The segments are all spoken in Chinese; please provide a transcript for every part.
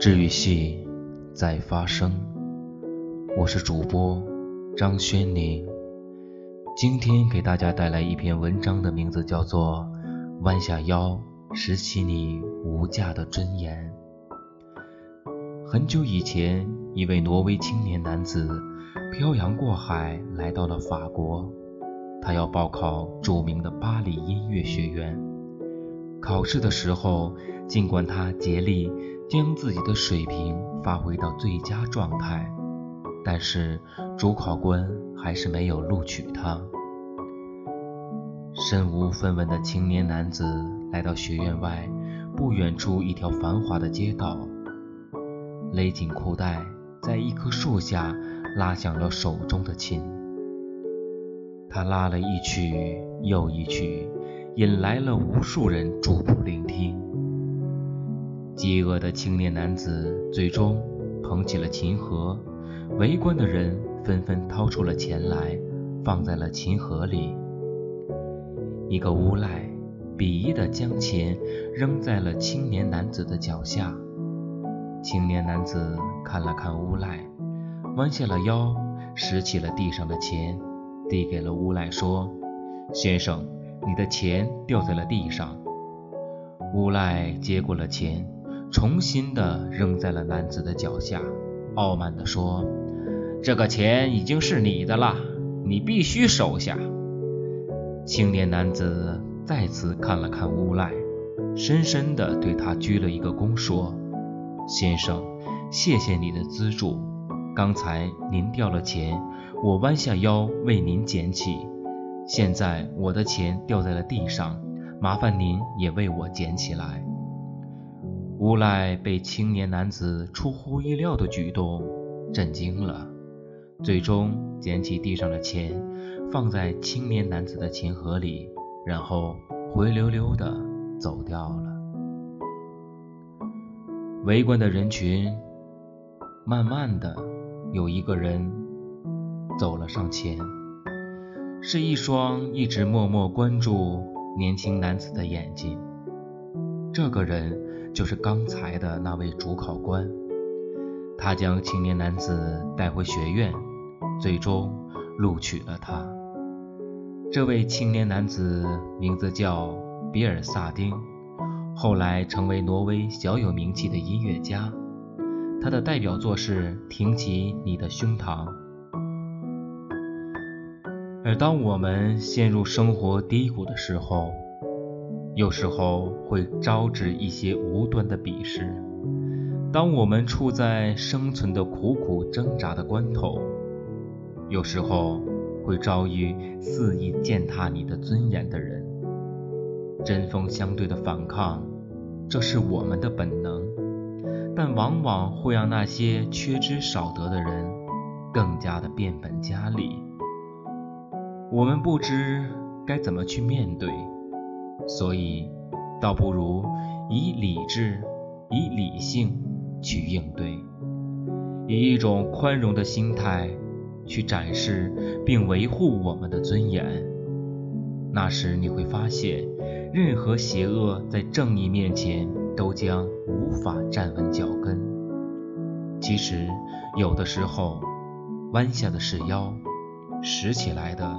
治愈系在发生，我是主播张轩宁，今天给大家带来一篇文章的名字叫做《弯下腰拾起你无价的尊严》。很久以前，一位挪威青年男子漂洋过海来到了法国，他要报考著名的巴黎音乐学院。考试的时候，尽管他竭力。将自己的水平发挥到最佳状态，但是主考官还是没有录取他。身无分文的青年男子来到学院外不远处一条繁华的街道，勒紧裤带，在一棵树下拉响了手中的琴。他拉了一曲又一曲，引来了无数人驻步聆听。饥饿的青年男子最终捧起了琴盒，围观的人纷纷掏出了钱来，放在了琴盒里。一个无赖鄙夷地将钱扔在了青年男子的脚下。青年男子看了看无赖，弯下了腰，拾起了地上的钱，递给了无赖，说：“先生，你的钱掉在了地上。”无赖接过了钱。重新的扔在了男子的脚下，傲慢地说：“这个钱已经是你的了，你必须收下。”青年男子再次看了看无赖，深深地对他鞠了一个躬，说：“先生，谢谢你的资助。刚才您掉了钱，我弯下腰为您捡起。现在我的钱掉在了地上，麻烦您也为我捡起来。”无赖被青年男子出乎意料的举动震惊了，最终捡起地上的钱，放在青年男子的琴盒里，然后灰溜溜的走掉了。围观的人群，慢慢的有一个人走了上前，是一双一直默默关注年轻男子的眼睛。这个人。就是刚才的那位主考官，他将青年男子带回学院，最终录取了他。这位青年男子名字叫比尔萨丁，后来成为挪威小有名气的音乐家。他的代表作是《挺起你的胸膛》。而当我们陷入生活低谷的时候，有时候会招致一些无端的鄙视。当我们处在生存的苦苦挣扎的关头，有时候会遭遇肆意践踏你的尊严的人。针锋相对的反抗，这是我们的本能，但往往会让那些缺之少得的人更加的变本加厉。我们不知该怎么去面对。所以，倒不如以理智、以理性去应对，以一种宽容的心态去展示并维护我们的尊严。那时你会发现，任何邪恶在正义面前都将无法站稳脚跟。其实，有的时候，弯下的是腰，拾起来的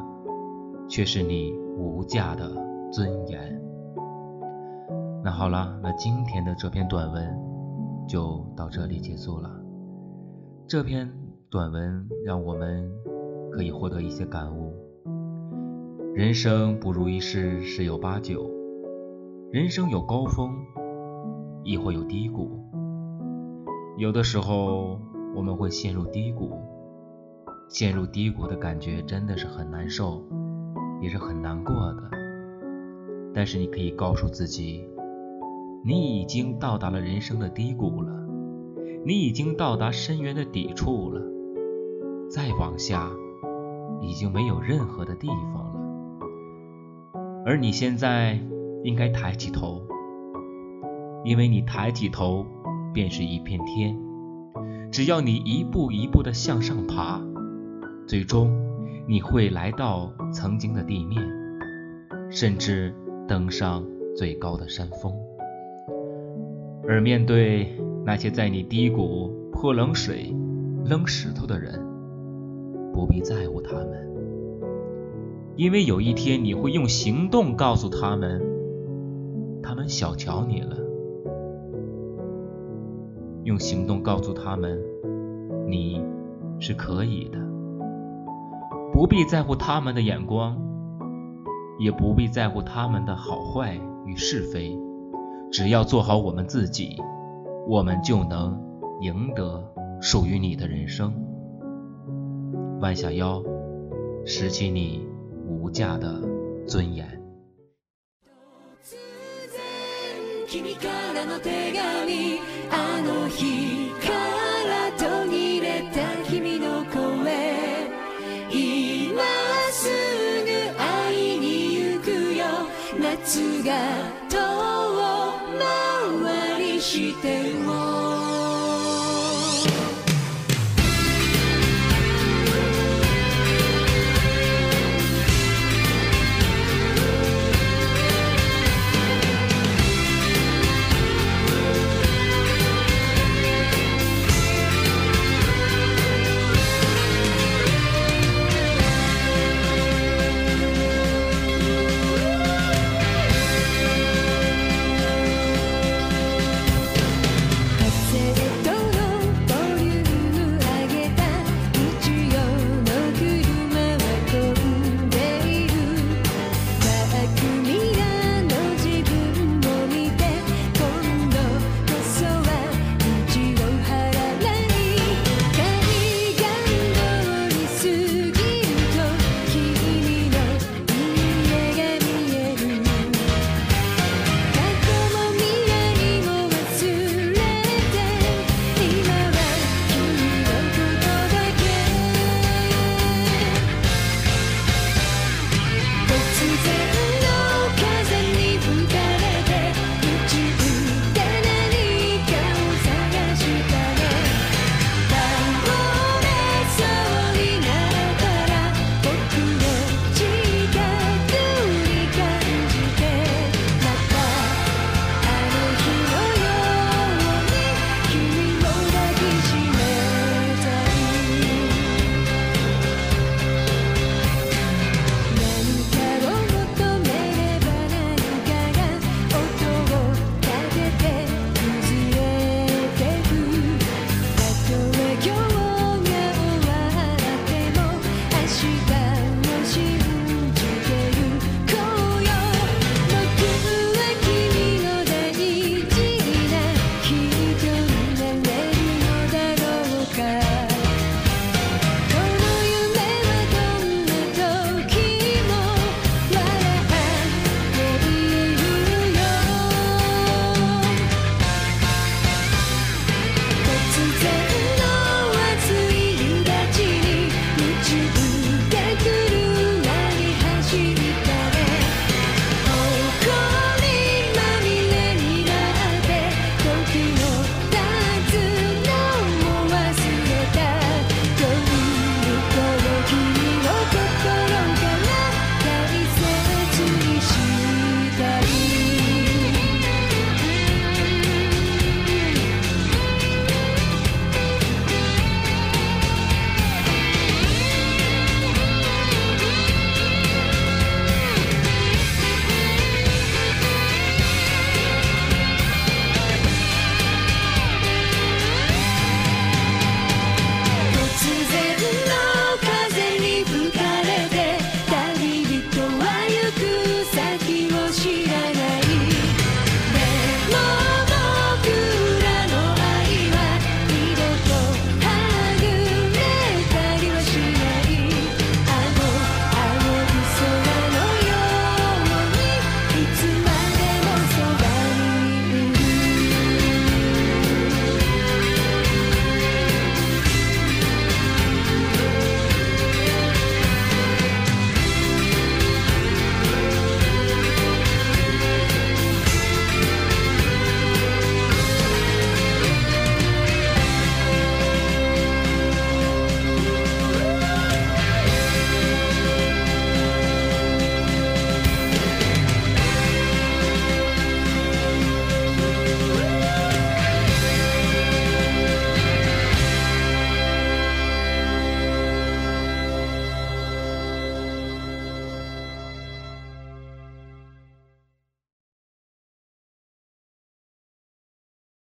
却是你无价的。尊严。那好了，那今天的这篇短文就到这里结束了。这篇短文让我们可以获得一些感悟。人生不如意事十有八九，人生有高峰，亦或有低谷。有的时候我们会陷入低谷，陷入低谷的感觉真的是很难受，也是很难过的。但是你可以告诉自己，你已经到达了人生的低谷了，你已经到达深渊的底处了，再往下已经没有任何的地方了。而你现在应该抬起头，因为你抬起头便是一片天。只要你一步一步的向上爬，最终你会来到曾经的地面，甚至。登上最高的山峰，而面对那些在你低谷泼冷水、扔石头的人，不必在乎他们，因为有一天你会用行动告诉他们，他们小瞧你了。用行动告诉他们，你是可以的。不必在乎他们的眼光，也不必在乎他们的好坏与是非，只要做好我们自己。我们就能赢得属于你的人生。弯下腰，拾起你无价的尊严。しても